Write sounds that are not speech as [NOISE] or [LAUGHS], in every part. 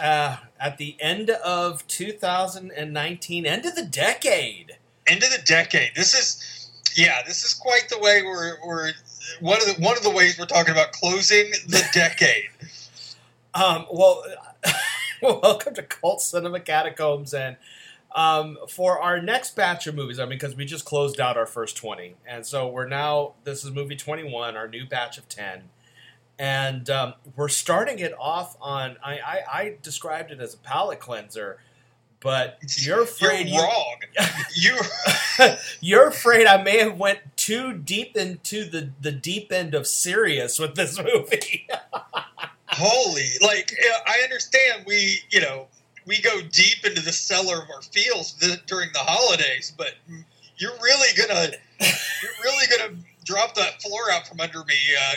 uh, at the end of 2019, end of the decade. End of the decade. This is, yeah, this is quite the way we're, we're one of the one of the ways we're talking about closing the [LAUGHS] decade. um, [LAUGHS] well, welcome to Cult Cinema Catacombs, and um, for our next batch of movies, I mean, because we just closed out our first 20. And so we're now, this is movie 21, our new batch of 10. And um, we're starting it off on, I, I, I, described it as a palate cleanser, but you're afraid. You're wrong. [LAUGHS] You, [LAUGHS] you're afraid I may have went too deep into the, the deep end of serious with this [LAUGHS] movie. Holy, like, I understand we, you know, we go deep into the cellar of our fields during the holidays, but you're really gonna you're really gonna drop that floor out from under me, uh,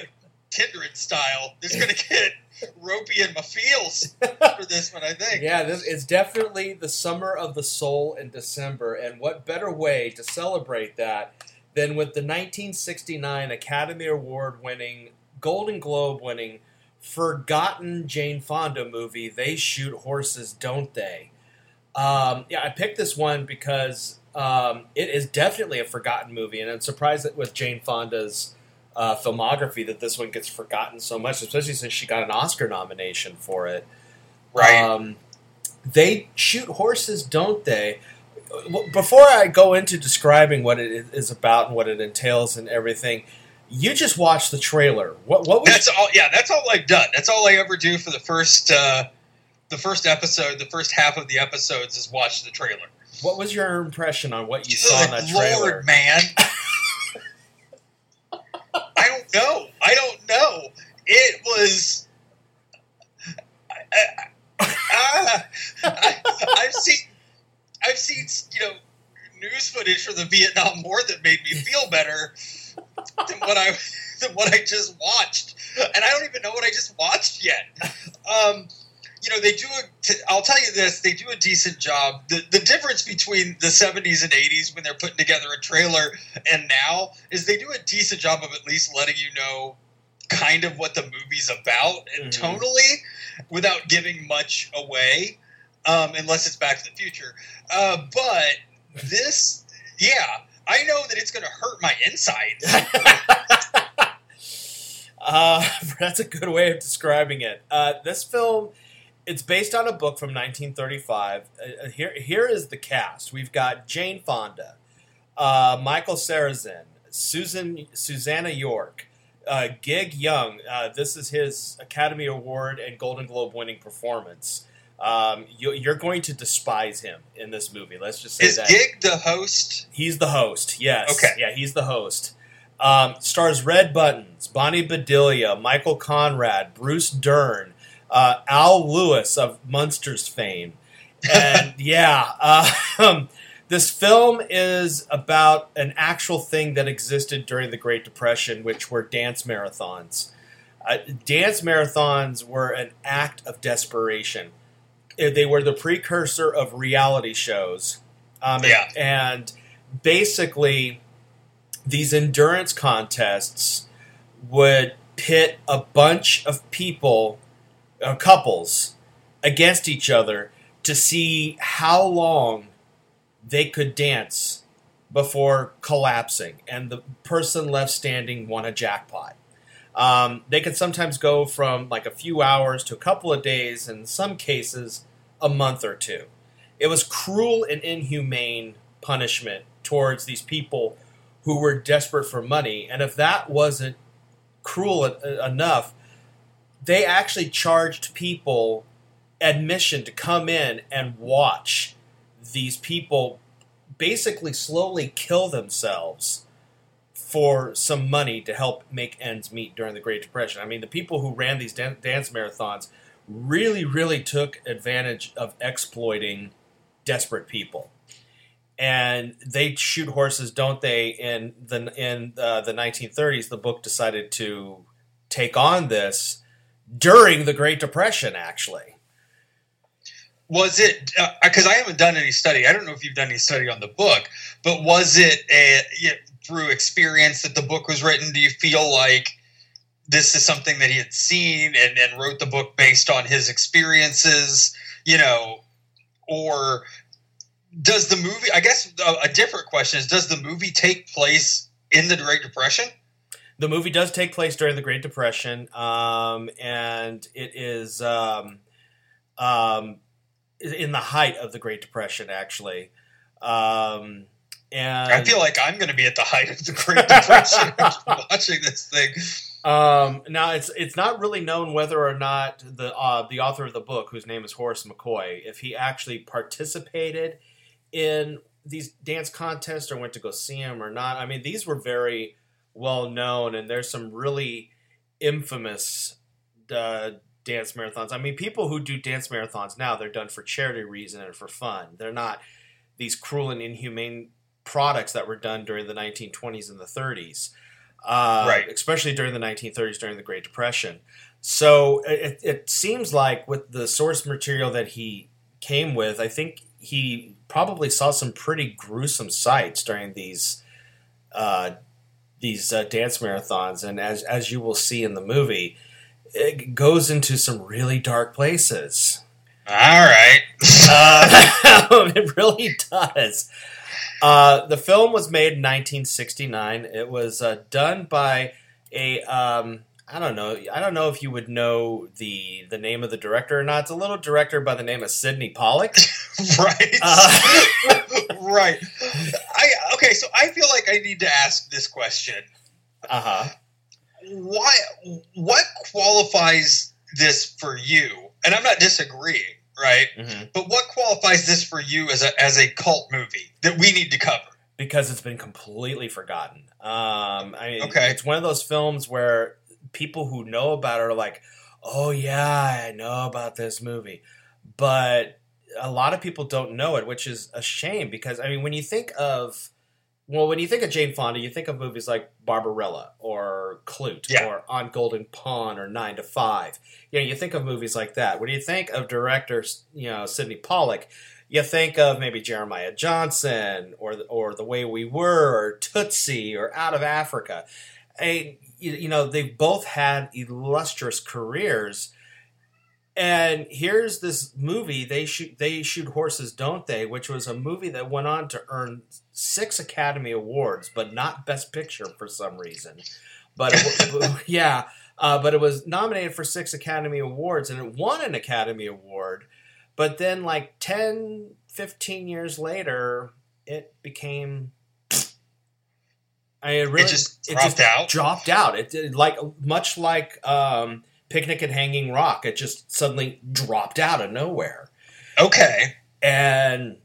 Kindred style. It's gonna [LAUGHS] get ropey in my feels for this one, I think. Yeah, this is definitely the summer of the soul in December, and what better way to celebrate that than with the 1969 Academy Award winning, Golden Globe winning forgotten Jane Fonda movie, They Shoot Horses, Don't They? Um, yeah, I picked this one because um, it is definitely a forgotten movie, and I'm surprised that with Jane Fonda's uh, filmography that this one gets forgotten so much, especially since she got an Oscar nomination for it. Right. Um, they shoot horses, don't they? Before I go into describing what it is about and what it entails and everything, you just watched the trailer. What? What? Was that's all. Yeah, that's all I've done. That's all I ever do for the first, uh, the first episode, the first half of the episodes is watch the trailer. What was your impression on what you Good saw in that trailer, Lord, man? [LAUGHS] I don't know. I don't know. It was. I, I, I, I've seen, I've seen, you know, news footage from the Vietnam War that made me feel better than what I [LAUGHS] than what I just watched, and I don't even know what I just watched yet. Um, you know, they do. A, I'll tell you this: they do a decent job. The the difference between the '70s and '80s when they're putting together a trailer and now is they do a decent job of at least letting you know kind of what the movie's about and mm-hmm. tonally without giving much away, um, unless it's Back to the Future. Uh, but this, yeah, I know that it's going to hurt my insides. [LAUGHS] uh, [LAUGHS] that's a good way of describing it. Uh, this film, it's based on a book from 1935. Uh, here, here is the cast. We've got Jane Fonda, uh, Michael Sarrazin, Susan Susannah York, uh, Gig Young. Uh, this is his Academy Award and Golden Globe winning performance. Um, you, are going to despise him in this movie. Let's just say Is that. Gig the host? He's the host. Yes. Okay. Yeah, he's the host. Um, stars Red Buttons, Bonnie Bedelia, Michael Conrad, Bruce Dern, uh, Al Lewis of Munsters fame, and [LAUGHS] yeah, uh, [LAUGHS] um, this film is about an actual thing that existed during the Great Depression, which were dance marathons. Uh, dance marathons were an act of desperation uh, they were the precursor of reality shows. Um, yeah. And, basically, these endurance contests would pit a bunch of people, uh, couples, against each other to see how long they could dance before collapsing, and the person left standing won a jackpot. Um, they could sometimes go from like a few hours to a couple of days, in some cases, a month or two. It was cruel and inhumane punishment towards these people who were desperate for money. And if that wasn't cruel enough, they actually charged people admission to come in and watch these people basically slowly kill themselves for some money to help make ends meet during the Great Depression. I mean, the people who ran these dance marathons really, really took advantage of exploiting desperate people. And they shoot horses, don't they? In the in uh, the 1930s, the book decided to take on this during the Great Depression. Actually, was it because uh, I haven't done any study? I don't know if you've done any study on the book, but was it a, you know, through experience that the book was written? Do you feel like this is something that he had seen and, and wrote the book based on his experiences, you know, or does the movie? I guess a, a different question is: Does the movie take place in the Great Depression? The movie does take place during the Great Depression, um, and it is um, um, in the height of the Great Depression, actually. Um, and I feel like I'm going to be at the height of the Great Depression [LAUGHS] watching this thing. Um, now it's it's not really known whether or not the uh, the author of the book, whose name is Horace McCoy, if he actually participated in these dance contests or went to go see him or not. I mean, these were very well known, and there's some really infamous uh, dance marathons. I mean, people who do dance marathons now, they're done for charity reason and for fun. They're not these cruel and inhumane products that were done during the 1920s and the 30s, uh, Right. Especially during the 1930s, during the Great Depression. So it, it seems like with the source material that he came with, I think he probably saw some pretty gruesome sights during these uh, these uh, dance marathons, and as as you will see in the movie, it goes into some really dark places. All right. Uh, [LAUGHS] [LAUGHS] it really does. Uh, the film was made in 1969. It was uh, done by a um, I don't know. I don't know if you would know the the name of the director or not. It's a little director by the name of Sydney Pollack. [LAUGHS] right. Uh, [LAUGHS] right. I okay. So I feel like I need to ask this question: uh huh. Why? What qualifies this for you? And I'm not disagreeing, right? hmm But what qualifies this for you as a as a cult movie that we need to cover? because it's been completely forgotten. Um, I mean, Okay. it's one of those films where people who know about it are like, "Oh yeah, I know about this movie," but a lot of people don't know it, which is a shame because I mean, when you think of well, when you think of Jane Fonda, you think of movies like Barbarella or Klute Yeah. or On Golden Pond or Nine to Five. You know, you think of movies like that. When you think of directors, you know, Sydney Pollack, you think of maybe Jeremiah Johnson or or The Way We Were or Tootsie or Out of Africa. And, you, know, they've both had illustrious careers. And here's this movie they shoot they shoot horses don't they? Which was a movie that went on to earn six Academy Awards but not Best Picture for some reason. But it, [LAUGHS] yeah uh, but it was nominated for six Academy Awards and it won an Academy Award. But then like 10 15 years later it became I mean, it really it just dropped out. dropped out. It did like much like um, Picnic at Hanging Rock. It just suddenly dropped out of nowhere, okay. and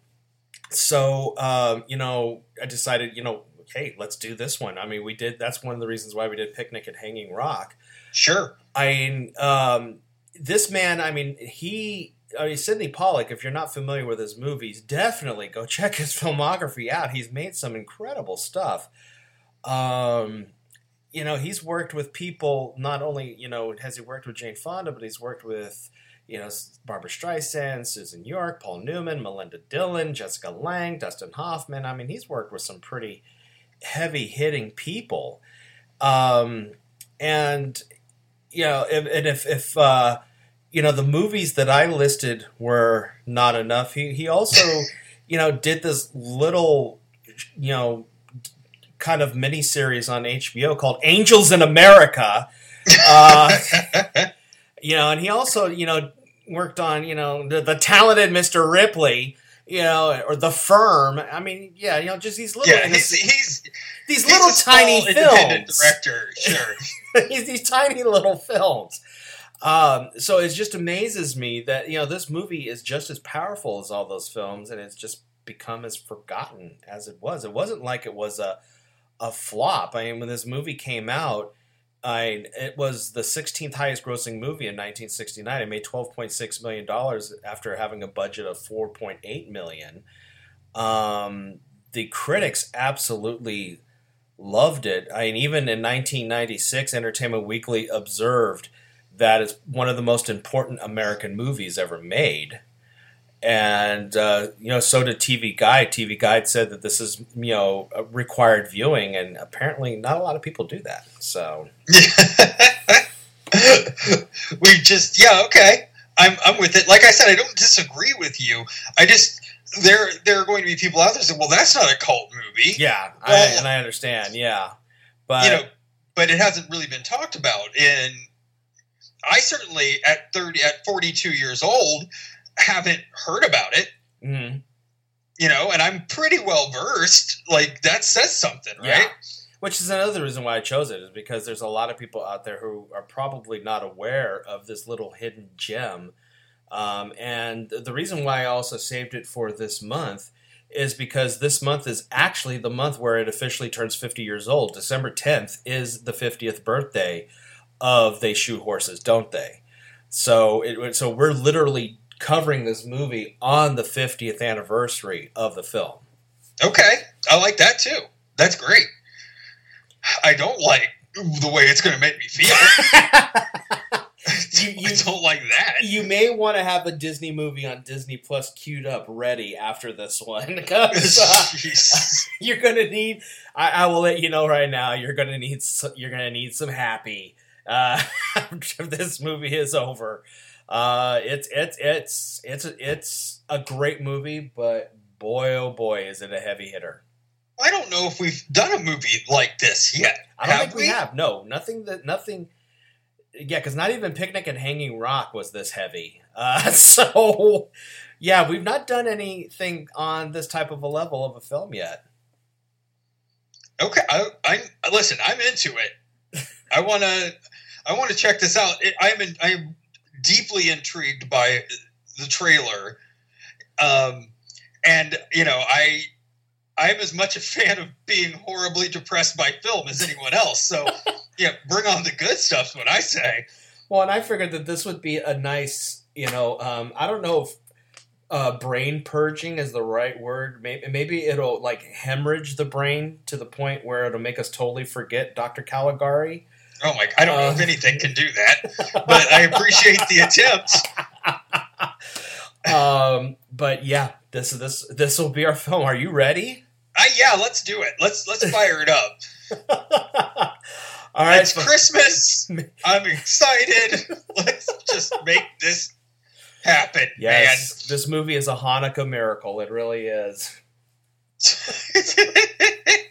so um, you know, I decided, you know, hey, let's do this one. I mean, we did. That's one of the reasons why we did Picnic at Hanging Rock. Sure. I mean, um, this man. I mean, he. I mean, Sydney Pollack. If you're not familiar with his movies, definitely go [LAUGHS] check his filmography out. He's made some incredible stuff. Um, you know, he's worked with people. Not only you know has he worked with Jane Fonda, but he's worked with you know Barbra Streisand, Susan York, Paul Newman, Melinda Dillon, Jessica Lange, Dustin Hoffman. I mean, he's worked with some pretty heavy hitting people. Um, and you know, if, and if if uh, you know the movies that I listed were not enough, he he also you know did this little you know kind of mini series on HBO called Angels in America. Uh, [LAUGHS] you know, and he also you know worked on you know the, the talented Mr. Ripley. You know, or the firm. I mean, yeah, you know, just these little, Yeah, he's, he's, these he's little tiny films. director. Sure. [LAUGHS] these, these tiny little films. Um, so it just amazes me that you know this movie is just as powerful as all those films, and it's just become as forgotten as it was. It wasn't like it was a a flop. I mean, when this movie came out, I it was the 16th highest grossing movie in 1969. It made 12.6 million dollars after having a budget of 4.8 million. Um, the critics absolutely loved it. I mean, even in 1996, Entertainment Weekly observed that it's one of the most important American movies ever made. And uh, you know, so did TV Guide. TV Guide said that this is you know required viewing, and apparently not a lot of people do that. So [LAUGHS] we just yeah okay. I'm I'm with it. Like I said, I don't disagree with you. I just there there are going to be people out there saying, "Well, that's not a cult movie." yeah, I, and I understand. Yeah, but you know, but it hasn't really been talked about. And I certainly, at thirty, at forty-two years old, haven't heard about it. mhm. You know, and I'm pretty well versed. Like that says something, right? Yeah. Which is another reason why I chose it is because there's a lot of people out there who are probably not aware of this little hidden gem. Um, and the reason why I also saved it for this month is because this month is actually the month where it officially turns 50 years old. December 10th is the 50th birthday of They Shoot Horses, Don't They? So it so we're literally covering this movie on the 50th anniversary of the film. Okay, I like that too. That's great. I don't like the way it's going to make me feel. [LAUGHS] [LAUGHS] You- you- I don't like that. you may want to have a Disney movie on Disney Plus queued up ready after this one because [LAUGHS] uh, you're gonna need. I, I will let you know right now. You're gonna need. You're gonna need some happy uh, after this movie is over. Uh, it's it's it's it's it's a great movie, but boy oh boy is it a heavy hitter. I don't know if we've done a movie like this yet. I don't think we? we? have. No, nothing that nothing. Yeah, because not even Picnic and Hanging Rock was this heavy. [LAUGHS] Uh, so, yeah, we've not done anything on this type of a level of a film yet. Okay, I, I listen. I'm into it. [LAUGHS] I want to. I want to check this out. It, I'm. In, I'm deeply intrigued by the trailer, um, and you know, I. I'm as much a fan of being horribly depressed by film as anyone else. So, [LAUGHS] yeah, bring on the good stuff. What I say. Well, and I figured that this would be a nice, you know, um, I don't know if uh, brain purging is the right word. Maybe, maybe it'll like hemorrhage the brain to the point where it'll make us totally forget Dr. Caligari. Oh my! I don't know if Uh. anything can do that, but I appreciate the attempt. um, but yeah, this this this will be our film. Are you ready? I, yeah, let's do it. Let's let's fire it up. [LAUGHS] All right, it's Christmas. [LAUGHS] I'm excited. Let's just make this happen, Yes, this movie is a Hanukkah miracle. It really is. [LAUGHS]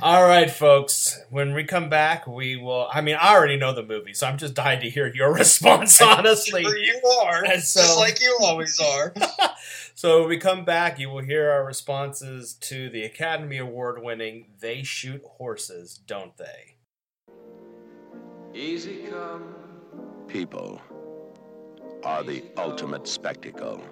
man. All right, folks. When we come back, we will. I mean, I already know the movie, so I'm just dying to hear your [LAUGHS] response. Honestly, Sure you are, And so- just like you always are. [LAUGHS] [LAUGHS] so when we come back, you will hear our responses to the Academy Award winning "They Shoot Horses, Don't They?" Easy come. People are the ultimate spectacle.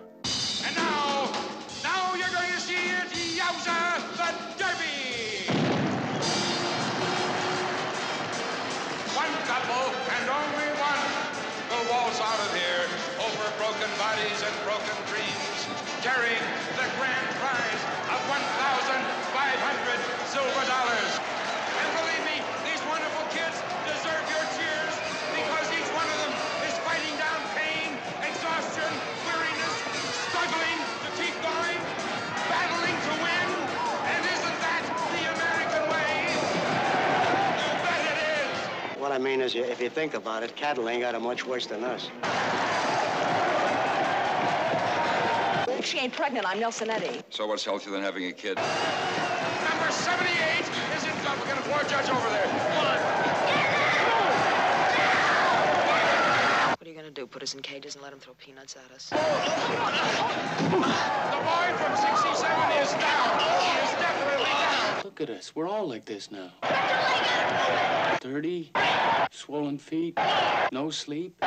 Bodies and broken dreams, carrying the grand prize of 1,500 silver dollars. And believe me, these wonderful kids deserve your cheers because each one of them is fighting down pain, exhaustion, weariness, struggling to keep going, battling to win. And isn't that the American way? You bet it is. What I mean is, if you think about it, cattle ain't got it much worse than us. If she ain't pregnant, I'm Nelson Eddy. So what's healthier than having a kid? Number 78 is in trouble. We're going to floor judge over there. What are you gonna do? Put us in cages and let them throw peanuts at us? The boy from 67 is down. He is definitely down. Look at us. We're all like this now. Dirty, swollen feet, no sleep.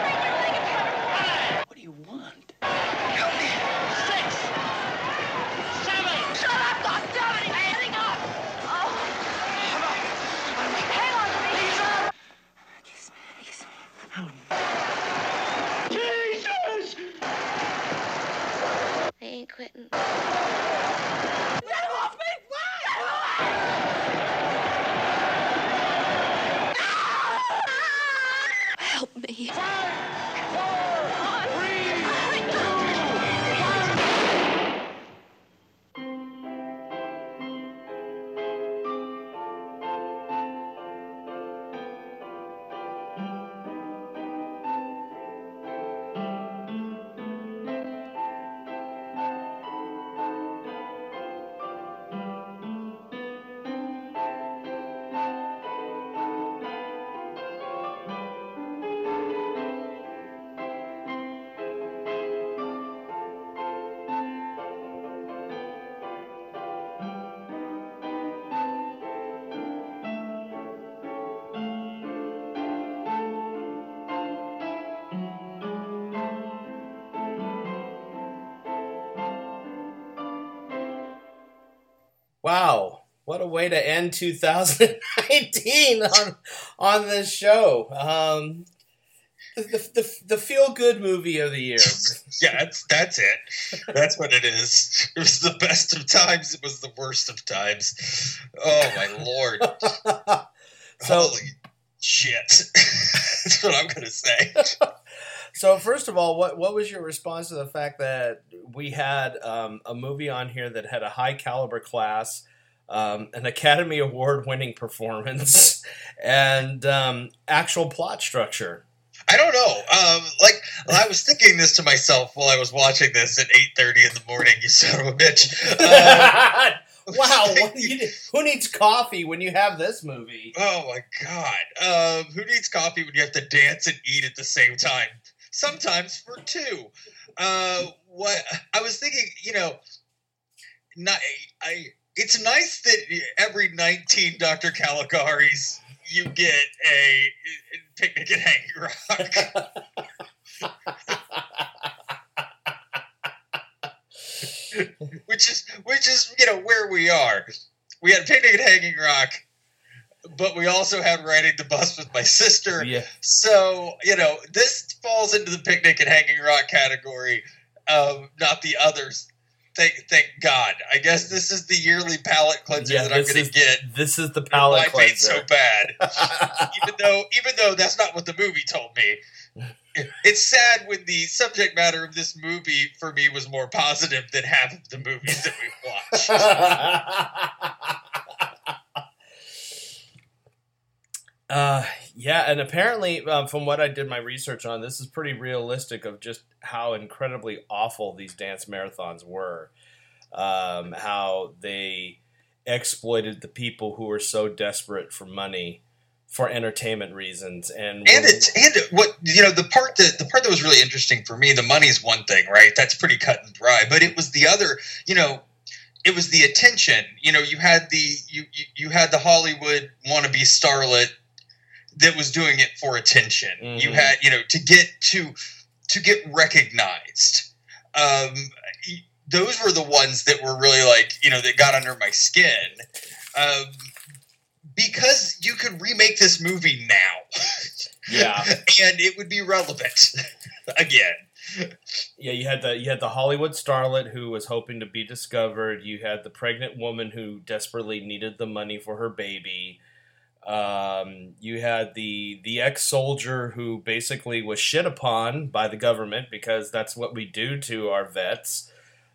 What a way to end 2019 [LAUGHS] on on this show. Um, the the, the, feel good movie of the year. [LAUGHS] Yeah, that's that's it. That's what it is. It was the best of times. It was the worst of times. Oh my lord! [LAUGHS] so Holy shit! that's what I'm gonna say. So first of all, what what was your response to the fact that we had um, a movie on here that had a high caliber class, um, an Academy Award winning performance, [LAUGHS] and um, actual plot structure? I don't know. Um, like I was thinking this to myself while I was watching this at 8:30 in the morning. You son of a bitch. [LAUGHS] Um, wow, [LAUGHS] what, you, who needs coffee when you have this movie? Oh my god! Um, who needs coffee when you have to dance and eat at the same time? Sometimes for two. Uh, what I was thinking, you know, not I. It's nice that every nineteen Dr. Caligari's you get a picnic at Hanging Rock. [LAUGHS] which is which is you know where we are. We had picnic at Hanging Rock, but we also had riding the bus with my sister. Yeah. So you know this falls into the picnic at Hanging Rock category, um, not the others. Thank thank God. I guess this is the yearly palate cleanser Yeah, that I'm going to get. This is the palate cleanser. so bad? [LAUGHS] even though even though that's not what the movie told me. It's sad when the subject matter of this movie for me was more positive than half of the movies that we've watched. [LAUGHS] uh, yeah, and apparently, um, from what I did my research on, this is pretty realistic of just how incredibly awful these dance marathons were. Um, how they exploited the people who were so desperate for money for entertainment reasons, and and and what you know the part that the part that was really interesting for me the money's one thing right? That's pretty cut and dry. But it was the other you know it was the attention. You know you had the you you, you had the hollywood wannabe starlet that was doing it for attention you Mhm. had you know to get to to get recognized um those were the ones that were really like you know that got under my skin um because you could remake this movie now [LAUGHS] yeah, and it would be relevant [LAUGHS] again. yeah. You had the you had the Hollywood starlet who was hoping to be discovered. You had the pregnant woman who desperately needed the money for her baby. Um, you had the the ex soldier who basically was shit upon by the government because that's what we do to our vets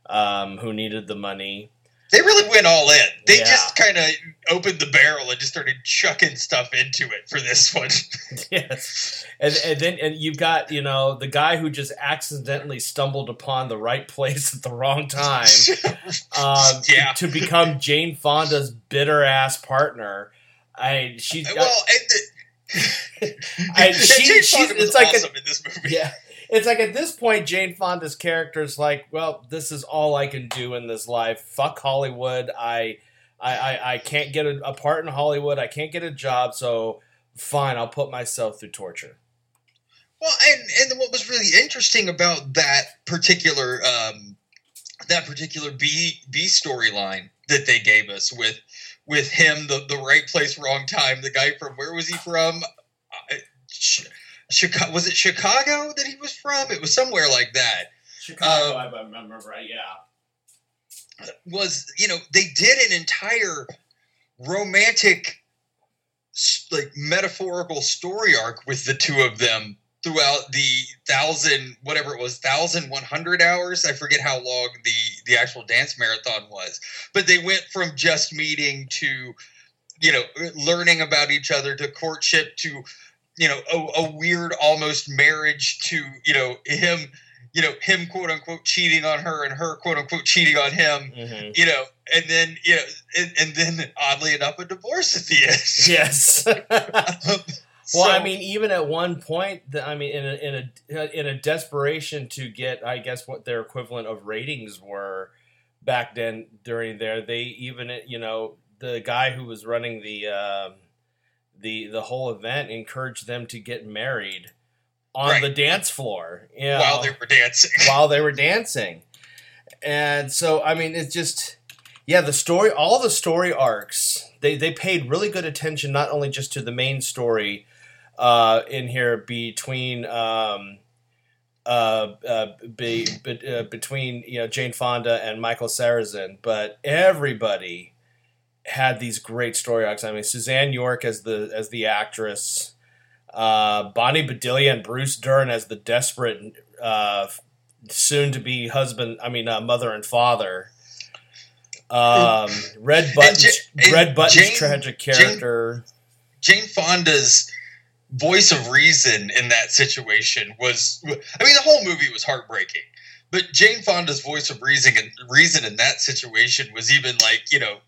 um, who needed the money. They really went all in. They Yeah. just kind of opened the barrel and just started chucking stuff into it for this one. [LAUGHS] yes, and and then and you've got you know the guy who just accidentally stumbled upon the right place at the wrong time. [LAUGHS] um, Yeah. to become Jane Fonda's bitter ass partner. I she well, and the, [LAUGHS] I- [LAUGHS] she- Jane she's- Fonda it's like a- awesome in this movie. yeah. It's like at this point, Jane Fonda's character is like, well, this is all I can do in this life. Fuck Hollywood. I, I, I, I can't get a, a part in Hollywood. I can't get a job. So fine, I'll put myself through torture. Well, and and what was really interesting about that particular um, that particular B B storyline that they gave us with with him the the right place wrong time the guy from where was he from Chicago was it Chicago that he was from it was somewhere like that Chicago, Um, I remember right. Yeah. was you know they did an entire romantic like metaphorical story arc with the two of them throughout the thousand whatever it was thousand one hundred hours. I forget how long the the actual dance marathon was but they went from just meeting to you know learning about each other to courtship to you know a, a weird almost marriage to you know him you know him quote unquote cheating on her and her quote unquote cheating on him hmm you know and then you know and, and then oddly enough a divorce at the end. Yes. [LAUGHS] [LAUGHS] well, So- I mean, even at one point, the, I mean, in a, in a in a desperation to get, I guess, what their equivalent of ratings were back then during there, they even, you know, the guy who was running the um, the the whole event encouraged them to get married on Right. the dance floor, you know, while they were dancing [LAUGHS] while they were dancing. And so, I mean, it's just, Yeah, the story, all the story arcs, they they paid really good attention not only just to the main story uh, in here between um, uh, uh, be, be, uh, between you know Jane Fonda and Michael Sarrazin, but everybody had these great story arcs. I mean, Suzanne York as the as the actress, uh, Bonnie Bedelia and Bruce Dern as the desperate, uh, soon to be husband. I mean, uh, mother and father. Um, Red Button's and Red Button's Jane- tragic Jane- character. Jane Fonda's voice of reason in that situation was I mean the whole movie was heartbreaking. But Jane Fonda's voice of reason and reason in that situation was even like, you know,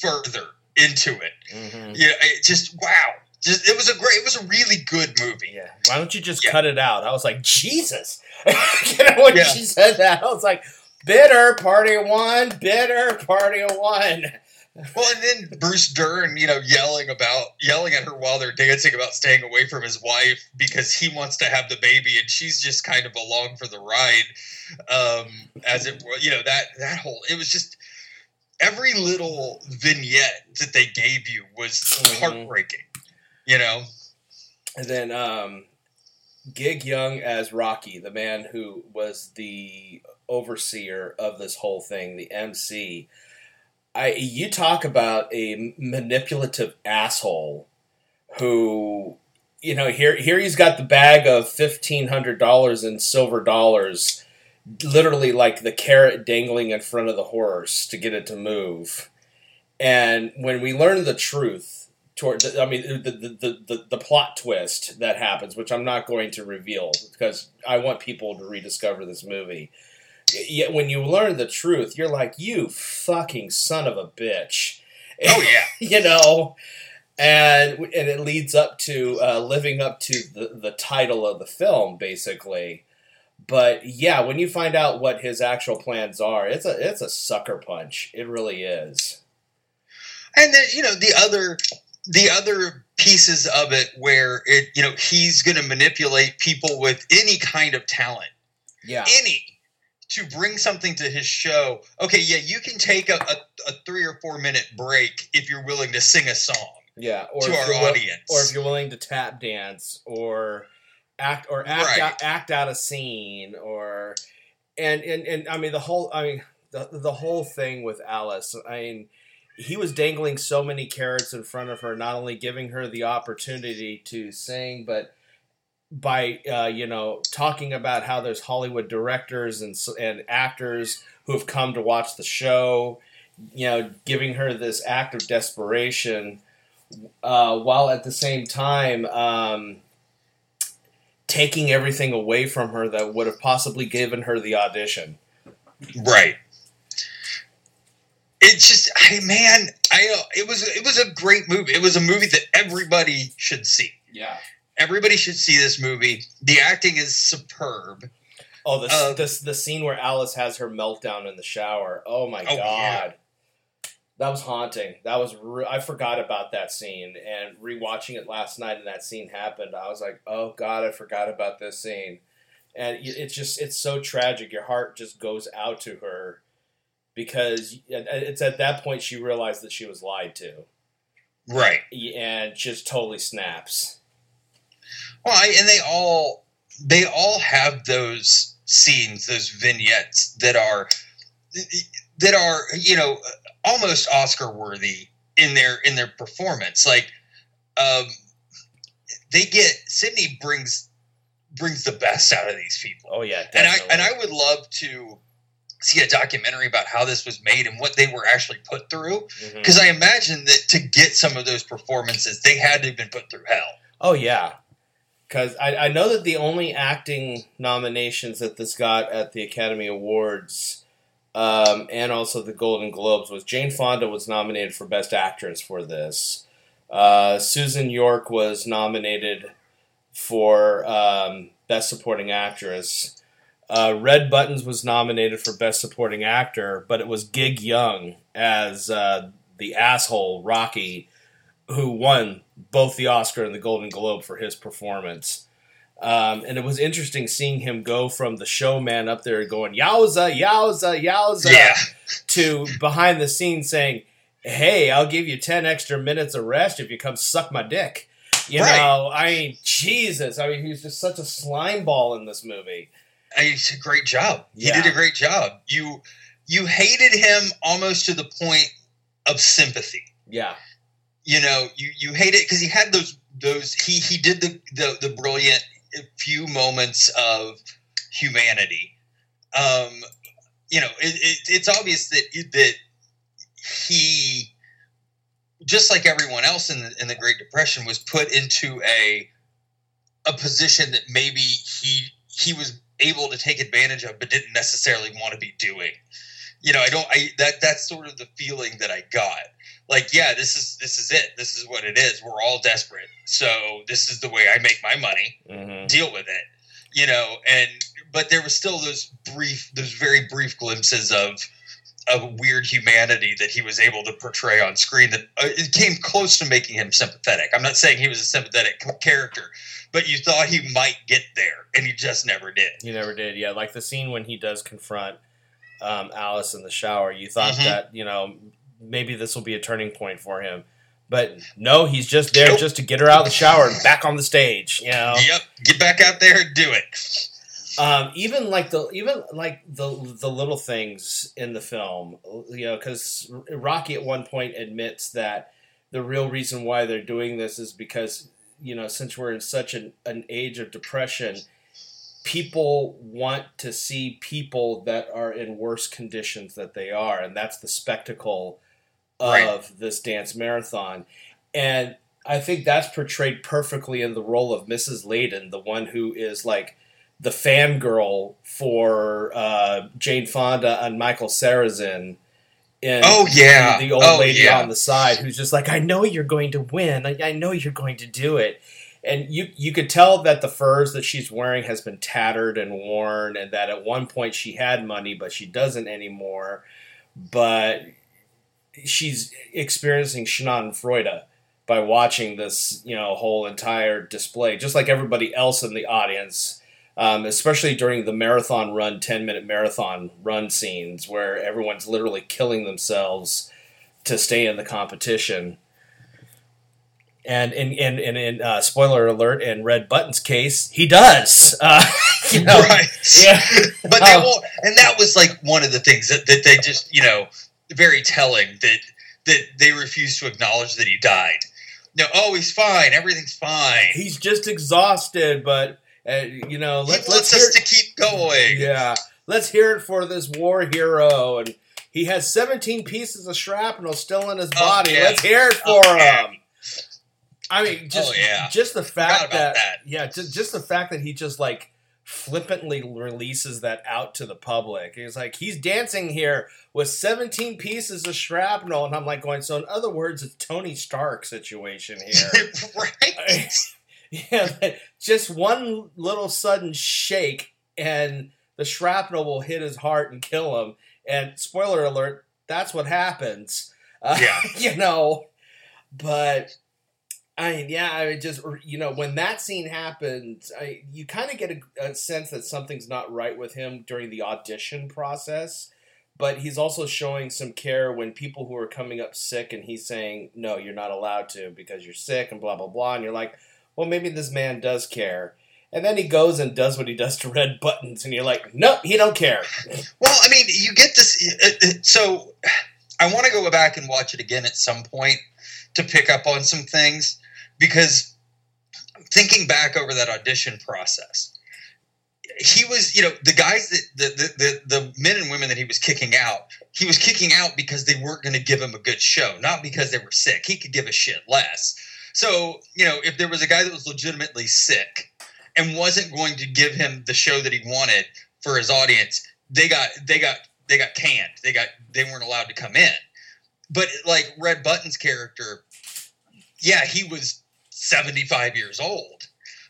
further into it. Mhm. Yeah, it just wow. Just it was a great it was a really good movie. Yeah. Why don't you just Yeah. cut it out? I was like, Jesus. [LAUGHS] you know, when Yeah. she said that, I was like, bitter, party one, bitter, party one. Well, and then Bruce Dern, you know, yelling about yelling at her while they're dancing about staying away from his wife because he wants to have the baby and she's just kind of along for the ride. Um, as it were, you know that that whole it was just every little vignette that they gave you was Mhm. heartbreaking. You know, And then um, Gig Young as Rocky, the man who was the overseer of this whole thing, the MC. I you talk about a manipulative asshole who you know here here he's got the bag of fifteen hundred dollars in silver dollars, literally like the carrot dangling in front of the horse to get it to move. And when we learn the truth, toward I mean the, the, the, the plot twist that happens, which I'm not going to reveal because I want people to rediscover this movie. Yet when you learn the truth, you're like, you fucking son of a bitch. oh yeah, [LAUGHS] you know, and and it leads up to uh, living up to the the title of the film, basically. But yeah, when you find out what his actual plans are, it's a it's a sucker punch. It really is. and then you know the other the other pieces of it where it you know he's going to manipulate people with any kind of talent Yeah. any to bring something to his show. Okay, yeah, you can take a, a, a three or four minute break if you're willing to sing a song Yeah, or to our audience. or if you're willing to tap dance, or act, or act Right. out, act out a scene, or and and and I mean the whole, I mean the the whole thing with Alice. I mean, he was dangling so many carrots in front of her, not only giving her the opportunity to sing, but by uh, you know talking about how there's Hollywood directors and and actors who have come to watch the show, you know, giving her this act of desperation, uh, while at the same time um, taking everything away from her that would have possibly given her the audition. right. It just, I man, I it was it was a great movie. It was a movie that everybody should see. Yeah. Everybody should see this movie. The acting is superb. Oh, the Uh, the, the scene where Alice has her meltdown in the shower. Oh my Oh, god. yeah. That was haunting. That was re- I forgot about that scene and rewatching it last night and that scene happened. I was like, "Oh god, I forgot about this scene." And it's just it's so tragic. Your heart just goes out to her because it's at that point she realized that she was lied to Right. and just totally snaps. Well, I, and they all they all have those scenes, those vignettes that are that are you know almost Oscar worthy in their in their performance. Like um, they get Sydney brings brings the best out of these people, Oh yeah, and I and I would love to see a documentary about how this was made and what they were actually put through. Because I imagine that to get some of those performances they had to have been put through hell. Oh yeah, because I, I know that the only acting nominations that this got at the Academy Awards, um, and also the Golden Globes, was Jane Fonda was nominated for Best Actress for this. Uh, Susan York was nominated for um, Best Supporting Actress. Uh, Red Buttons was nominated for Best Supporting Actor, but it was Gig Young as uh, the asshole Rocky who won both the Oscar and the Golden Globe for his performance. Um, and it was interesting seeing him go from the showman up there going yowza, yowza, yowza, Yeah. to behind the scenes saying, "Hey, I'll give you ten extra minutes of rest if you come suck my dick." You Right. know, I mean, Jesus, I mean, he's just such a slime ball in this movie. It's a great job. Yeah. He did a great job. You you hated him almost to the point of sympathy. Yeah, You know, you you hate it because he had those those he he did the the, the brilliant few moments of humanity. Um, you know, it, it, it's obvious that that he, just like everyone else in the in the Great Depression, was put into a a position that maybe he he was able to take advantage of, but didn't necessarily want to be doing. You know, I don't. I that that's sort of the feeling that I got. Like, yeah, this is this is it. This is what it is. We're all desperate, so this is the way I make my money hmm deal with it you know and but there was still those brief those very brief glimpses of of weird humanity that he was able to portray on screen that uh, it came close to making him sympathetic i'm not saying he was a sympathetic character but you thought he might get there and he just never did he never did. Yeah, like the scene when he does confront um, Alice in the shower. You thought Mhm. that you know maybe this will be a turning point for him, but no, he's just there Nope. just to get her out of the shower and back on the stage. You know. yep get back out there and do it um, even like the even like the the little things in the film, you know, because Rocky at one point admits that the real reason why they're doing this is because you know since we're in such an, an age of depression, people want to see people that are in worse conditions that they are, and that's the spectacle of Right. this dance marathon, and I think that's portrayed perfectly in the role of Mrs. Layden, the one who is like the fangirl for uh, Jane Fonda and Michael Sarrazin. In Oh, yeah. the old Oh, lady yeah. on the side who's just like, I know you're going to win. I, I know you're going to do it. And you you could tell that the furs that she's wearing has been tattered and worn, and that at one point she had money, but she doesn't anymore. But she's experiencing Schadenfreude by watching this, you know, whole entire display, just like everybody else in the audience, um, especially during the marathon run, 10 minute marathon run scenes where everyone's literally killing themselves to stay in the competition. And in in in, in uh, spoiler alert, in Red Button's case, he does. Uh, [LAUGHS] you know, right yeah. but they Um, won't and that was like one of the things that, that they just you know very telling that that they refuse to acknowledge that he died no oh he's fine everything's fine He's just exhausted, but uh, you know, let, let's hear. us to keep going Yeah, let's hear it for this war hero, and he has 17 pieces of shrapnel still in his Oh, body. yeah. Let's hear it Oh, for yeah. him. I mean, just Oh, yeah. just the fact that, that. yeah, just just the fact that he just like flippantly releases that out to the public. He's like, he's dancing here with 17 pieces of shrapnel, and I'm like going. So in other words, it's Tony Stark situation here. [LAUGHS] right [LAUGHS] yeah, just one little sudden shake and the shrapnel will hit his heart and kill him. And spoiler alert, that's what happens. Uh, Yeah. [LAUGHS] you know, but I mean, yeah, I mean, just you know, when that scene happens, I you kind of get a, a sense that something's not right with him during the audition process. But he's also showing some care when people who are coming up sick, and he's saying, "No, you're not allowed to because you're sick," and blah blah blah. And you're like, "Well, maybe this man does care." And then he goes and does what he does to red buttons, and you're like, "Nope, he don't care." [LAUGHS] well i mean you get this so i want to go back and watch it again at some point to pick up on some things because thinking back over that audition process he was you know the guys that the the, the, the men and women that he was kicking out he was kicking out because they weren't going to give him a good show not because they were sick. He could give a shit less. So you know if there was a guy that was legitimately sick and wasn't going to give him the show that he wanted for his audience they got they got they got canned. They got they weren't allowed to come in. But like Red Buttons' character yeah he was 75 years old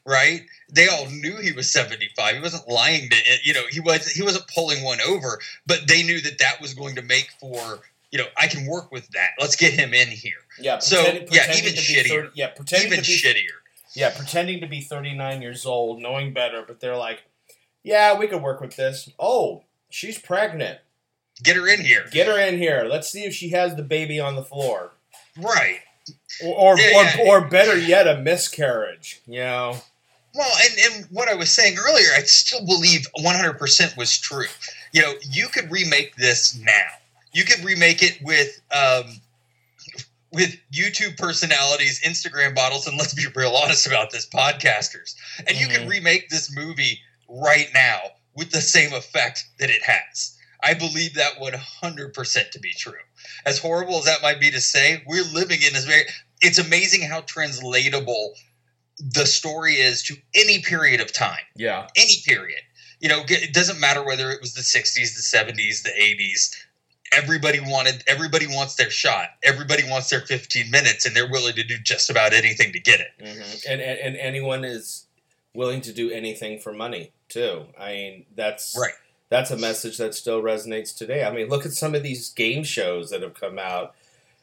right they all knew he was 75 he wasn't lying to it. you know he was he wasn't pulling one over but they knew that that was going to make for you know i can work with that let's get him in here Yeah. So, yeah, even shittier. 30 yeah, pretending even to be shittier Yeah, pretending to be 39 years old, knowing better, but they're like, yeah, we could work with this. Oh, she's pregnant. Get her in here. Get her in here. Let's see if she has the baby on the floor. Right. Or, or, Yeah, or, yeah. or better yet, a miscarriage. You know? Well, and, and what I was saying earlier, I still believe 100% was true. You know, you could remake this now. You could remake it with um, with YouTube personalities, Instagram bottles, and let's be real honest about this, podcasters. And you Mhm. could remake this movie right now with the same effect that it has. I believe that 100% to be true. As horrible as that might be to say, we're living in this very. It's amazing how translatable the story is to any period of time Yeah. any period. You know, it doesn't matter whether it was the 60s, the 70s, the 80s. Everybody wanted, everybody wants their shot. Everybody wants their 15 minutes, and they're willing to do just about anything to get it. hmm And, and and anyone is willing to do anything for money too. I mean, that's Right. That's a message that still resonates today. I mean, look at some of these game shows that have come out.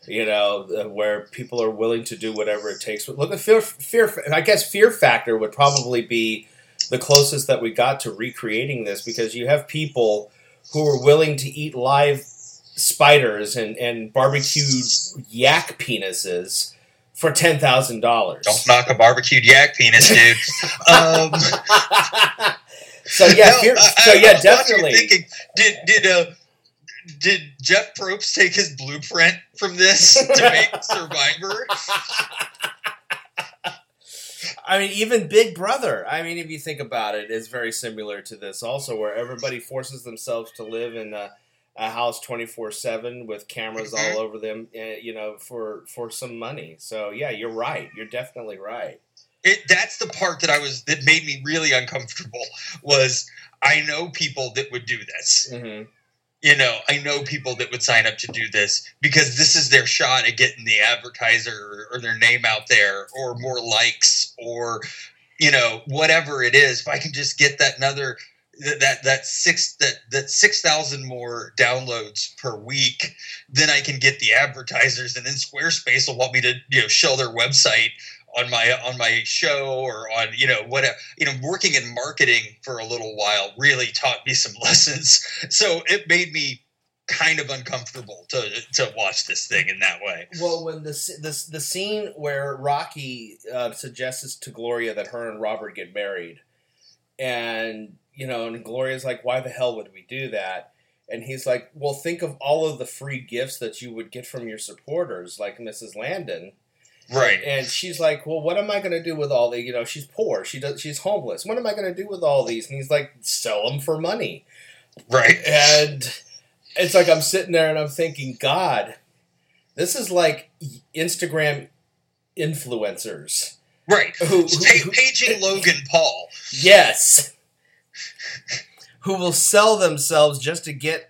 You know, uh, where people are willing to do whatever it takes. But look at fear. Fear. I guess Fear Factor would probably be the closest that we got to recreating this because you have people who are willing to eat live spiders and, and barbecued yak penises for ten thousand dollars. Don't knock a barbecued yak penis, dude. [LAUGHS] um, so yeah, no, fear, I- so yeah, I definitely. Thinking, did did uh, did Jeff Probst take his blueprint from this [LAUGHS] to make Survivor? I mean, even Big Brother. I mean, if you think about it, is very similar to this. Also, where everybody forces themselves to live in a, a house twenty four seven with cameras all over them, uh, you know, for for some money. So yeah, you're right. You're definitely right. It that's the part that I was that made me really uncomfortable was I know people that would do this. hmm You know, I know people that would sign up to do this because this is their shot at getting the advertiser or, their name out there or more likes or you know whatever it is. If I can just get that another that that, that six that that six thousand more downloads per week, then I can get the advertisers, and then Squarespace will want me to you know show their website on my on my show or on you know whatever you know working in marketing for a little while really taught me some [LAUGHS] lessons so it made me kind of uncomfortable to to watch this thing in that way Well, when the the the scene where Rocky uh, suggests to Gloria that her and Robert get married, and you know, and Gloria's like, "Why the hell would we do that?" And he's like, "Well, think of all of the free gifts that you would get from your supporters, like Mrs. Landon." Right And she's like, "Well, what am I going to do with all the? You know, she's poor. She does. She's homeless. What am I going to do with all these?" And he's like, "Sell them for money." right And it's like I'm sitting there and I'm thinking, God, this is like Instagram influencers. right Who- who- paging Logan Paul Yes. Who will sell themselves just to get,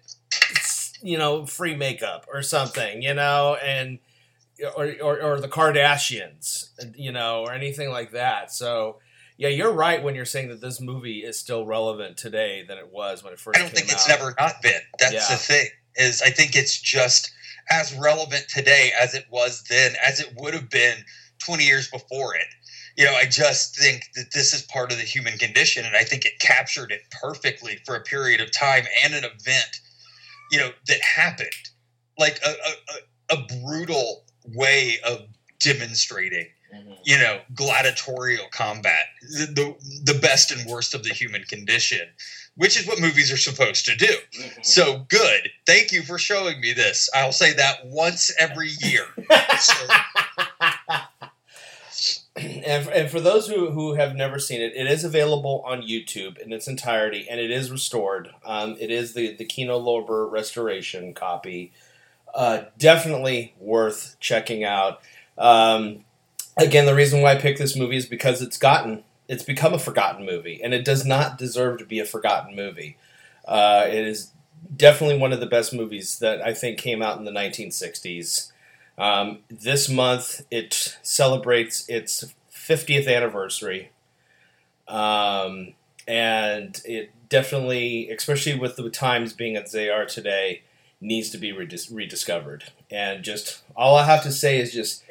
you know, free makeup or something, you know, and or, or, or the Kardashians, you know, or anything like that. So, yeah, you're right when you're saying that this movie is still relevant today than it was when it first i don't think it's out. never not been that's Yeah. the thing is i think it's just as relevant today as it was then as it would have been 20 years before it you know i just think that this is part of the human condition and i think it captured it perfectly for a period of time and an event you know that happened like a, a, a brutal way of demonstrating Mhm. you know gladiatorial combat the, the the best and worst of the human condition which is what movies are supposed to do Mhm. so good thank you for showing me this i'll say that once every year so, [LAUGHS] and, for, and for those who, who have never seen it, it is available on YouTube in its entirety, and it is restored. Um, it is the the Kino Lorber restoration copy. Uh, definitely worth checking out. Um, again, the reason why I picked this movie is because it's gotten it's become a forgotten movie, and it does not deserve to be a forgotten movie. Uh, it is definitely one of the best movies that I think came out in the 1960s. Um, this month, it celebrates its 50th anniversary. Um, and it definitely, especially with the times being as they are today, needs to be redis- rediscovered. And just all I have to say is just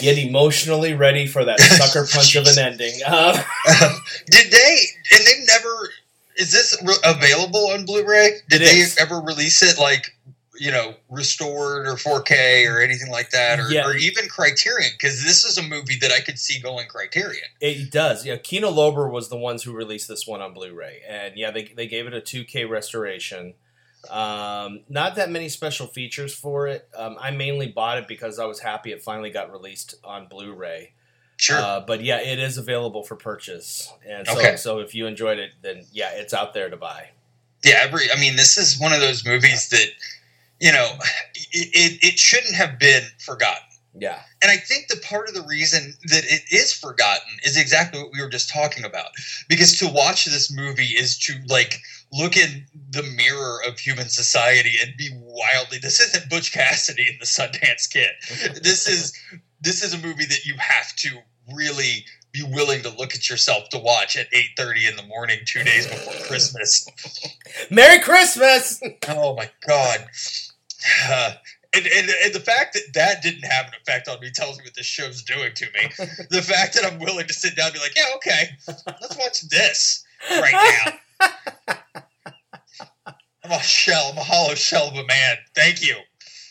Get emotionally ready for that sucker [LAUGHS] punch of an ending. Uh, [LAUGHS] did they? And they've never. Is this re- available on Blu-ray? Did they is. ever release it like you know restored or 4K or anything like that, or, Yeah. or even Criterion? Because this is a movie that I could see going Criterion. It does. Yeah, Kino Lorber was the ones who released this one on Blu-ray, and yeah, they they gave it a 2K restoration. Um, not that many special features for it. Um, I mainly bought it because I was happy it finally got released on Blu-ray. Sure. Uh, but yeah, it is available for purchase, and so Okay. so if you enjoyed it, then yeah, it's out there to buy. yeah, every. I mean, this is one of those movies that you know it, it, it shouldn't have been forgotten. Yeah, And I think the part of the reason that it is forgotten is exactly what we were just talking about. Because to watch this movie is to like look in the mirror of human society and be wildly this isn't Butch Cassidy and the Sundance Kid. [LAUGHS] This is this is a movie that you have to really be willing to look at yourself to watch at 8:30 in the morning 2 days before [LAUGHS] Christmas. Merry Christmas. Oh my god. [SIGHS] Uh, and, and, and the fact that that didn't have an effect on me tells me what this show's doing to me. [LAUGHS] The fact that I'm willing to sit down and be like, yeah, okay, let's watch this right now. [LAUGHS] I'm a shell. I'm a hollow shell of a man. Thank you.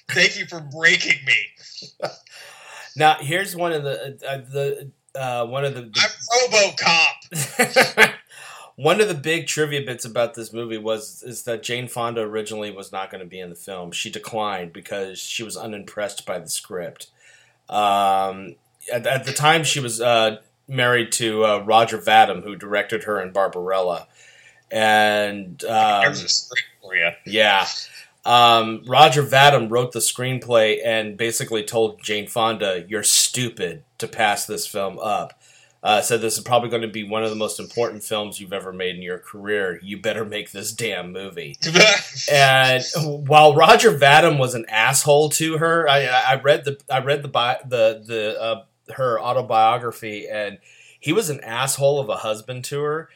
Thank you for breaking me. now here's one of the uh, the uh, one of the, I'm RoboCop. [LAUGHS] One of the big trivia bits about this movie was is that Jane Fonda originally was not going to be in the film. She declined because she was unimpressed by the script. Um, at, at the time, she was uh, married to uh, Roger Vadim, who directed her in Barbarella, and um, There's a script for you. yeah. Um, Roger Vadim wrote the screenplay and basically told Jane Fonda, "You're stupid to pass this film up." Uh, said this is probably going to be one of the most important films you've ever made in your career. You better make this damn movie. [LAUGHS] And while Roger Vadim was an asshole to her, I, I read the I read the bi- the the uh, her autobiography, and he was an asshole of a husband to her.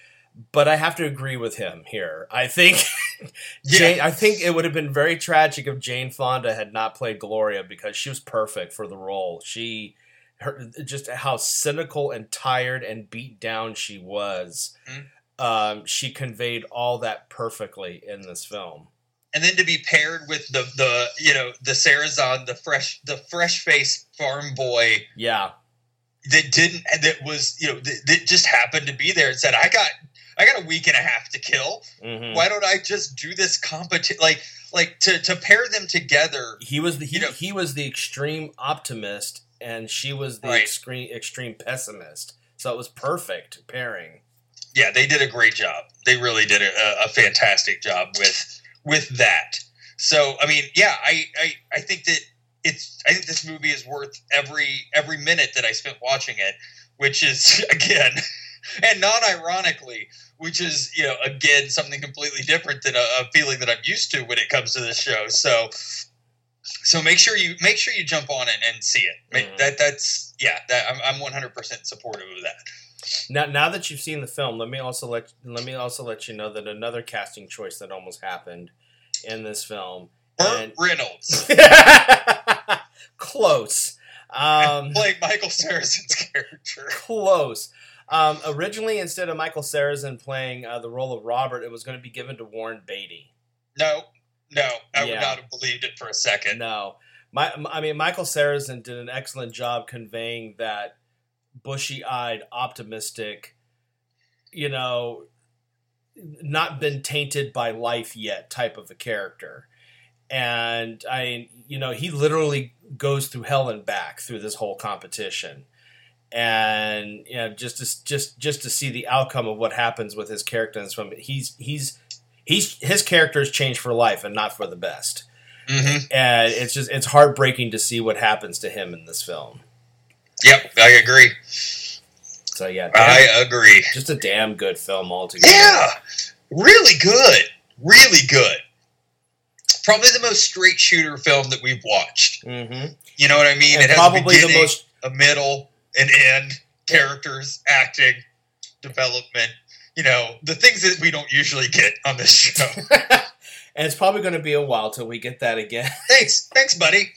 But I have to agree with him here. I think [LAUGHS] Jane, I think it would have been very tragic if Jane Fonda had not played Gloria because she was perfect for the role. She her just how cynical and tired and beat down she was. Mhm. Um, she conveyed all that perfectly in this film. and then to be paired with the the you know the Sarrazin, the fresh the fresh faced farm boy Yeah, that didn't that was you know that, that just happened to be there and said i got i got a week and a half to kill hmm why don't i just do this competition like like to to pair them together he was the he, You know- he was the extreme optimist, and she was the Right. extreme extreme pessimist. So it was perfect pairing. yeah they did a great job they really did a, a fantastic job with with that so i mean yeah i i, I think that it's i think this movie is worth every every minute that i spent watching it which is [LAUGHS] again and non-ironically which is you know again something completely different than a, a feeling that i'm used to when it comes to this show so so make sure you make sure you jump on it and see it Mhm. that that's yeah that i'm, I'm 100% supportive of that Now, now that you've seen the film, let me also let let me also let you know that another casting choice that almost happened in this film. Burt And- Reynolds [LAUGHS] close, um, [LAUGHS] playing Michael Sarrazin's character. close. Um, originally, instead of Michael Sarrazin playing uh, the role of Robert, it was going to be given to Warren Beatty. No, no, I Yeah. would not have believed it for a second. No, my, I mean Michael Sarrazin did an excellent job conveying that bushy-eyed, optimistic, you know, not been tainted by life yet type of a character. And I, you know, he literally goes through hell and back through this whole competition, and you know, just to just just to see the outcome of what happens with his character in this film, he's he's he's his character has changed for life and not for the best hmm and it's just it's heartbreaking to see what happens to him in this film. Yep, I agree. So yeah, damn- I agree. just a damn good film altogether. Yeah, really good, really good. Probably the most straight shooter film that we've watched. hmm You know what I mean? and it has probably a the most a middle, an end, characters, acting, development. You know the things that we don't usually get on this show. [LAUGHS] and it's probably going to be a while till we get that again. [LAUGHS] thanks, thanks, buddy.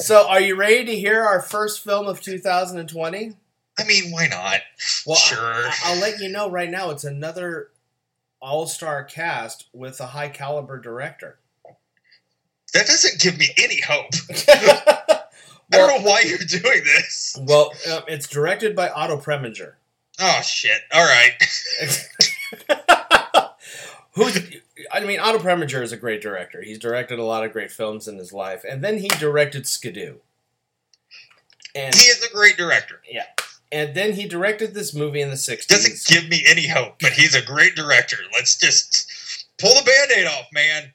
So, are you ready to hear our first film of 2020? I mean, why not? Well, sure. I, will let you know right now. It's another all-star cast with a high-caliber director. that doesn't give me any hope. [LAUGHS] I don't know why you're doing this. Well, um, it's directed by Otto Preminger. Oh shit! All right. [LAUGHS] [LAUGHS] Who's I mean, Otto Preminger is a great director. He's directed a lot of great films in his life, and then he directed Skidoo. And he is a great director. Yeah, and then he directed this movie in the '60s. Doesn't give me any hope, but he's a great director. Let's just pull the band-aid off, man.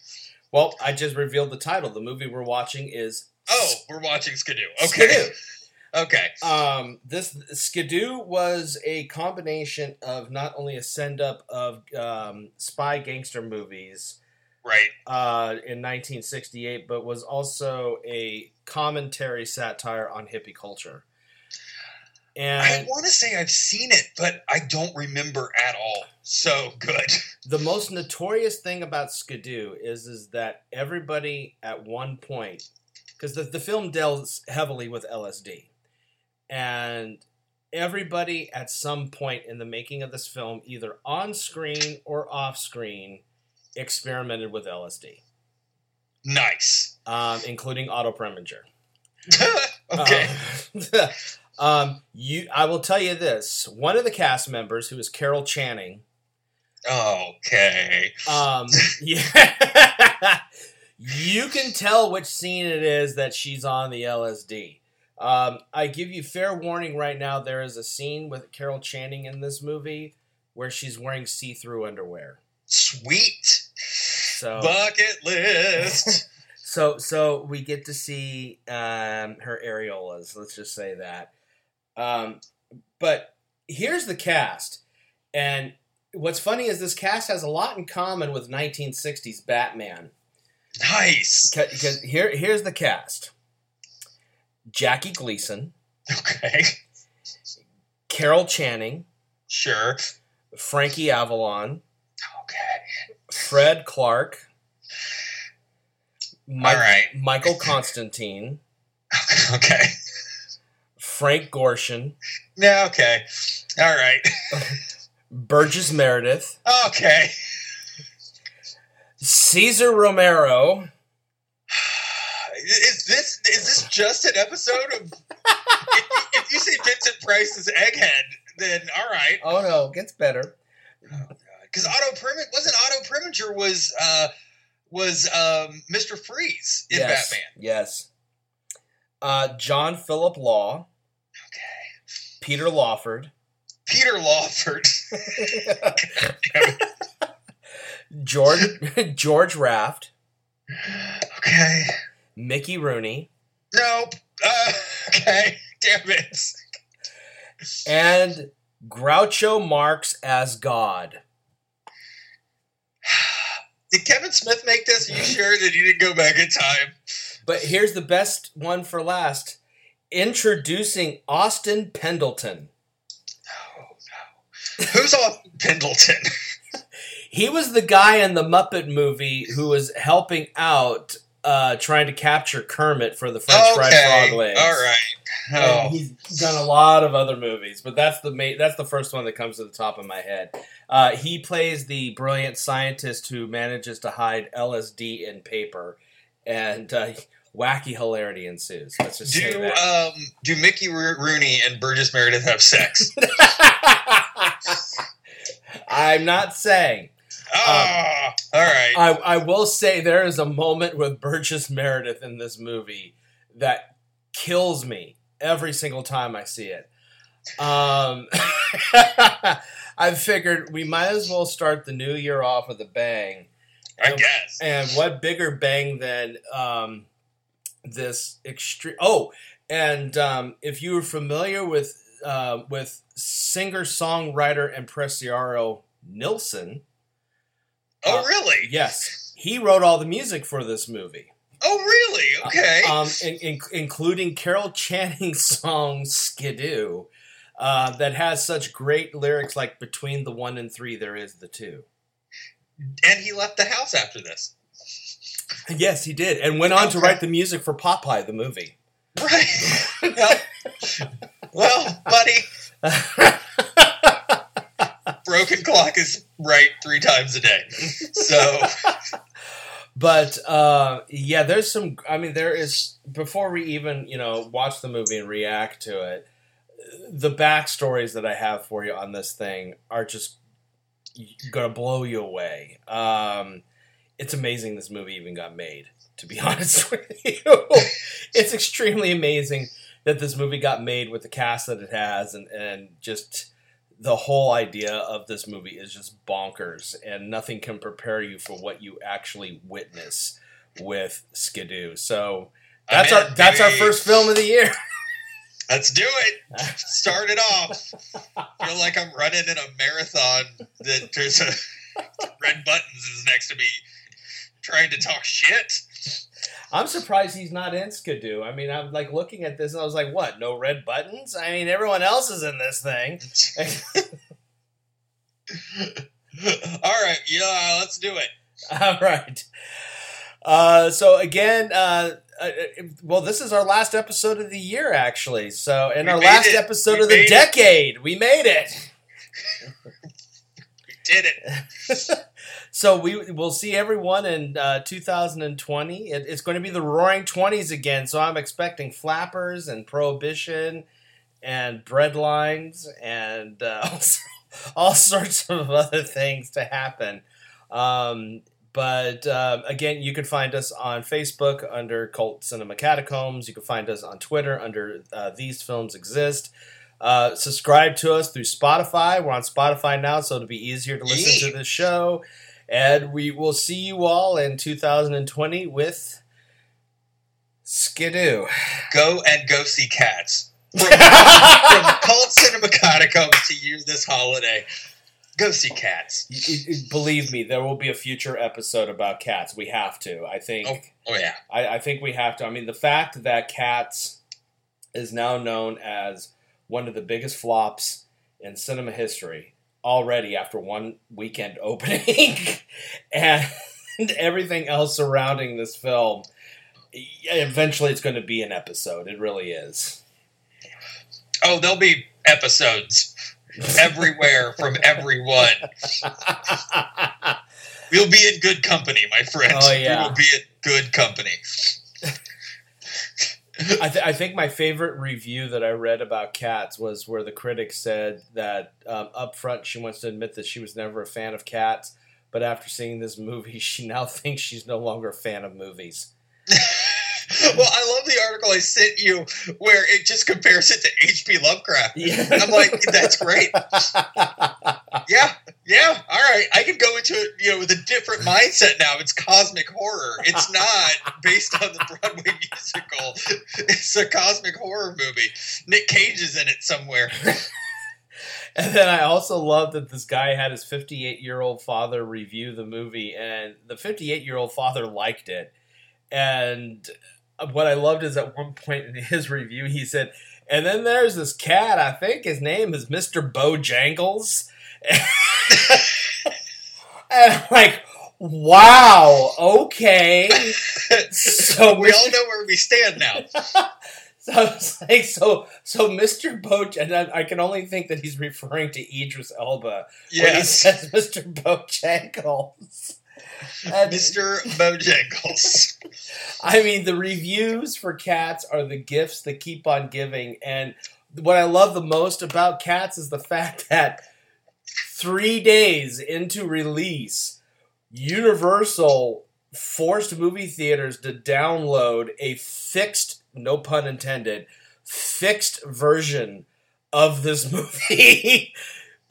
Well, I just revealed the title. The movie we're watching is Oh, we're watching Skidoo. Okay. Skidoo. Okay. Um, this Skidoo was a combination of not only a send up of um, spy gangster movies, right, uh, in 1968, but was also a commentary satire on hippie culture. And I want to say I've seen it, but I don't remember at all. So good. [LAUGHS] the most notorious thing about Skidoo is is that everybody at one point, because the, the film deals heavily with LSD, and everybody at some point in the making of this film, either on screen or off screen, experimented with LSD. Nice. Um, including Otto Preminger. [LAUGHS] okay. [LAUGHS] Um, um, you, I will tell you this: one of the cast members, who is Carol Channing. Okay. Um, [LAUGHS] yeah. you can tell which scene it is that she's on the LSD. Um, I give you fair warning right now. There is a scene with Carol Channing in this movie where she's wearing see-through underwear. Sweet. So bucket list. [LAUGHS] [LAUGHS] so so we get to see um, her areolas. Let's just say that. Um, but here's the cast, and what's funny is this cast has a lot in common with 1960s Batman. Nice. Because here here's the cast. Jackie Gleason. Okay. Carol Channing. Sure. Frankie Avalon. Okay. Fred Clark. All right. Michael Constantine. [LAUGHS] Okay. Frank Gorshin. Yeah, okay. All right. [LAUGHS] Burgess Meredith. Okay. Cesar Romero. Is this just an episode of? if, you, if you say Vincent Price's Egghead, then all right. Oh no, it gets better. Because Otto Preminger wasn't Otto Preminger was uh, was um, Mister Freeze in yes, Batman. Yes. Uh, John Philip Law. Okay. Peter Lawford. Peter Lawford. [LAUGHS] [LAUGHS] George [LAUGHS] George Raft. Okay. Mickey Rooney. Nope. Uh, [LAUGHS] okay. Damn it. And Groucho Marx as God. [SIGHS] Did Kevin Smith make this? Are you [LAUGHS] sure that you didn't go back in time? But here's the best one for last. Introducing Austin Pendleton. Oh no. Who's Austin Pendleton? [LAUGHS] he was the guy in the Muppet movie who was helping out uh, trying to capture Kermit for the French okay. fried frog legs. All right. Oh. And he's done a lot of other movies, but that's the ma- that's the first one that comes to the top of my head. Uh, he plays the brilliant scientist who manages to hide LSD in paper, and uh, wacky hilarity ensues. Let's just say do that. um do Mickey Ro- Rooney and Burgess Meredith have sex? [LAUGHS] [LAUGHS] I'm not saying. Ah, all right. I, I will say there is a moment with Burgess Meredith in this movie that kills me every single time I see it. Um, [LAUGHS] I figured we might as well start the new year off with a bang. I And- guess. And what bigger bang than um, this extreme? Oh, and um, if you were familiar with uh, with singer songwriter impresario Nilsson? Yes, he wrote all the music for this movie. Oh, really? Okay. Um, in, in, including Carol [LAUGHS] Channing's song "Skidoo," uh, that has such great lyrics like "Between the one and three, there is the two. and he left the house after this. Yes, he did, and went on to write the music for Popeye the movie. Right. [LAUGHS] well, well, buddy, [LAUGHS] broken clock is right three times a day. So [LAUGHS] but uh, yeah, there's some. I mean, there is before we even you know watch the movie and react to it. The backstories that I have for you on this thing are just gonna blow you away. Um, it's amazing this movie even got made. To be [LAUGHS] honest with you, it's extremely amazing that this movie got made with the cast that it has, and and just the whole idea of this movie is just bonkers, and nothing can prepare you for what you actually witness with Skidoo. So that's our that's our first film of the year. [LAUGHS] let's do it. [LAUGHS] Start it off. feel like I'm running in a marathon that there's a [LAUGHS] Red Buttons is next to me trying to talk shit. I'm surprised he's not in Skidoo. I mean, I'm like looking at this and I was like, what? No Red Buttons? I mean, everyone else is in this thing. [LAUGHS] All right, yeah, let's do it. [LAUGHS] All right. Uh, so again, uh, uh, well, this is our last episode of the year, actually. So, and We our last it. episode We of the made it. decade, we made it. [LAUGHS] We did it. So we will see everyone in uh, 2020. It, it's going to be the Roaring Twenties again. So I'm expecting flappers and prohibition and bread lines and uh, [LAUGHS] all sorts of other things to happen. Um, but um, again, you can find us on Facebook under Cult Cinema Catacombs. You can find us on Twitter under uh, These Films Exist. Uh, subscribe to us through Spotify. We're on Spotify now, so it'll be easier to listen Yee. to the show. And we will see you all in 2020 with Skidoo. Go and go see cats. [LAUGHS] From, from Cult Cinema Catacombs to you this holiday. Go see cats. Believe me, there will be a future episode about cats. We have to. I think. Oh, oh yeah. I, I think we have to. I mean, the fact that Cats is now known as one of the biggest flops in cinema history already after one weekend opening, [LAUGHS] and everything else surrounding this film. Eventually, it's going to be an episode. It really is. Oh, there'll be episodes everywhere from everyone. [LAUGHS] We'll be in good company, my friend. Oh, yeah. We will be in good company. I, th- I think my favorite review that I read about cats was where the critic said that um, up front she wants to admit that she was never a fan of cats, but after seeing this movie, [LAUGHS] she now thinks she's no longer a fan of movies. [LAUGHS] well, I love the article I sent you where it just compares it to H.P. Lovecraft. Yeah. I'm like, that's great. [LAUGHS] Yeah, yeah, all right. I can go into it, you know, with a different mindset now. It's cosmic horror. It's not based on the Broadway [LAUGHS] musical. It's a cosmic horror movie. Nick Cage is in it somewhere. [LAUGHS] And then I also love that this guy had his 58 year old father review the movie, and the 58 year old father liked it. And what I loved is at one point in his review, he said, and then there's this cat, I think his name is Mr. Bojangles. [LAUGHS] and I'm like, wow, okay. So [LAUGHS] we all know where we stand now. [LAUGHS] So I was like, so, so Mr. Boj, and I, I can only think that he's referring to Idris Elba when he Yes, says Mr. Bojangles. Um, Mr. Bojangles. [LAUGHS] I mean, the reviews for cats are the gifts that keep on giving. And what I love the most about cats is the fact [LAUGHS] that three days into release, Universal forced movie theaters to download a fixed, no pun intended, fixed version of this [LAUGHS] movie.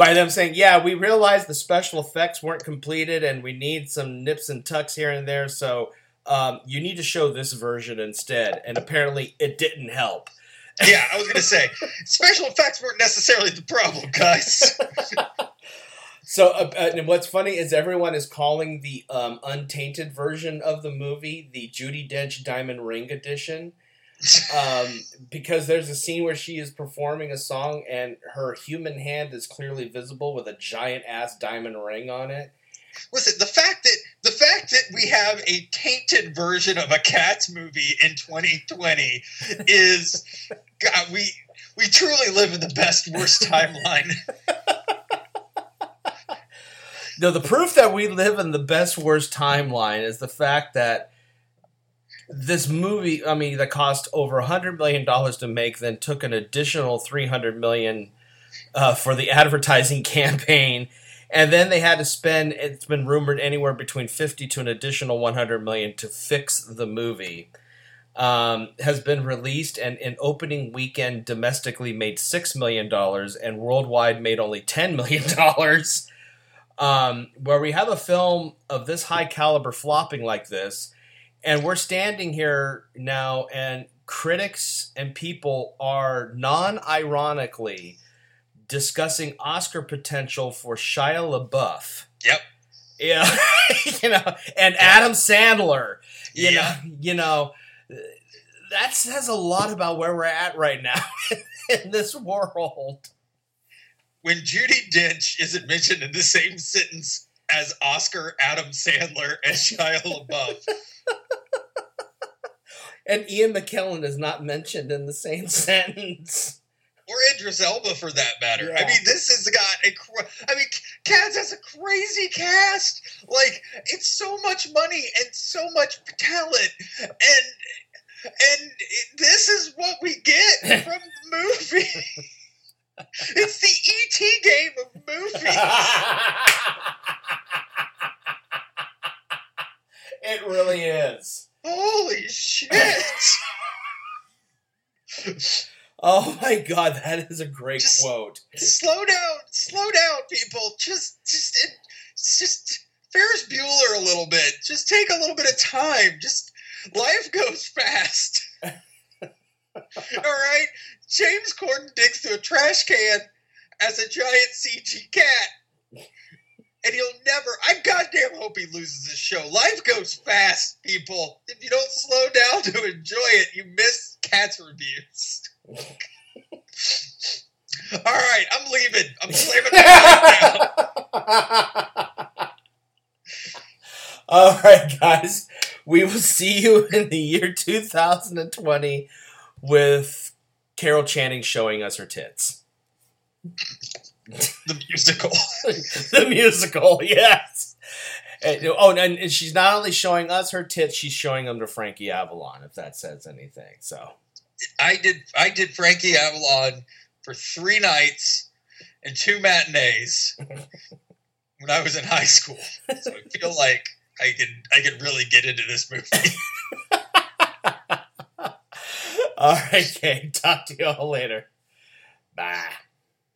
By them saying, yeah, we realized the special effects weren't completed and we need some nips and tucks here and there, so um, you need to show this version instead. And apparently it didn't help. Yeah, I was going to say, special effects weren't necessarily the problem, guys. [LAUGHS] So, uh, uh, and what's funny is everyone is calling the um, untainted version of the movie the Judi Dench Diamond Ring edition. Um, because there's a scene where she is performing a song and her human hand is clearly visible with a giant ass diamond ring on it. listen, the fact that the fact that we have a tainted version of a Cats movie in 2020 is God, we we truly live in the best worst timeline. [LAUGHS] No, the proof that we live in the best worst timeline is the fact that this movie, I mean, that cost over a hundred million dollars to make, then took an additional three hundred million uh, for the [LAUGHS] advertising campaign, and then they had to spend. It's been rumored anywhere between fifty to an additional one hundred million to fix the movie. Um, has been released and in opening weekend domestically made six million dollars and worldwide made only ten million [LAUGHS] dollars. Um, where we have a film of this high caliber flopping like this, and we're standing here now, and critics and people are non ironically discussing Oscar potential for Shia LaBeouf. Yep. Yeah, [LAUGHS] you know, and Adam Sandler. You Yeah. know, you know, that says a lot about where we're at right now [LAUGHS] in this world. When Judi Dench isn't mentioned in the same sentence as Oscar, Adam Sandler, and Shia LaBeouf, And Ian McKellen is not mentioned in the same [LAUGHS] sentence. or Idris Elba for that matter. Yeah. I mean, this has got a. Cr- I mean, Cats has a crazy cast. Like, it's so much money and so much talent, and and this is what we get [LAUGHS] from the movie. it's the ET game of movies. [LAUGHS] it really is. Holy shit! Oh my god, that is a great Just- quote. slow down, slow down, people. Just, just, it, just Ferris Bueller a little bit. Just take a little bit of time. Just life goes fast. [LAUGHS] All right, James Corden digs through a trash can as a giant CG cat, and he'll never. I goddamn hope he loses his show. Life goes fast, people. If you don't slow down to enjoy it, you miss cats reviews. [LAUGHS] All right, I'm leaving. I'm slamming down. [LAUGHS] All right, guys. We will see you in the year 2020 with Carol Channing showing us her tits. The musical. [LAUGHS] the musical, yes. And- oh, and, and she's not only showing us her tits, she's showing them to Frankie Avalon, if that says anything. So, I did. I did Frankie Avalon for three nights and two matinees [LAUGHS] when I was in high school. So I feel like I can. I can really get into this movie. [LAUGHS] all right, Kate. Talk to you all later. Bye.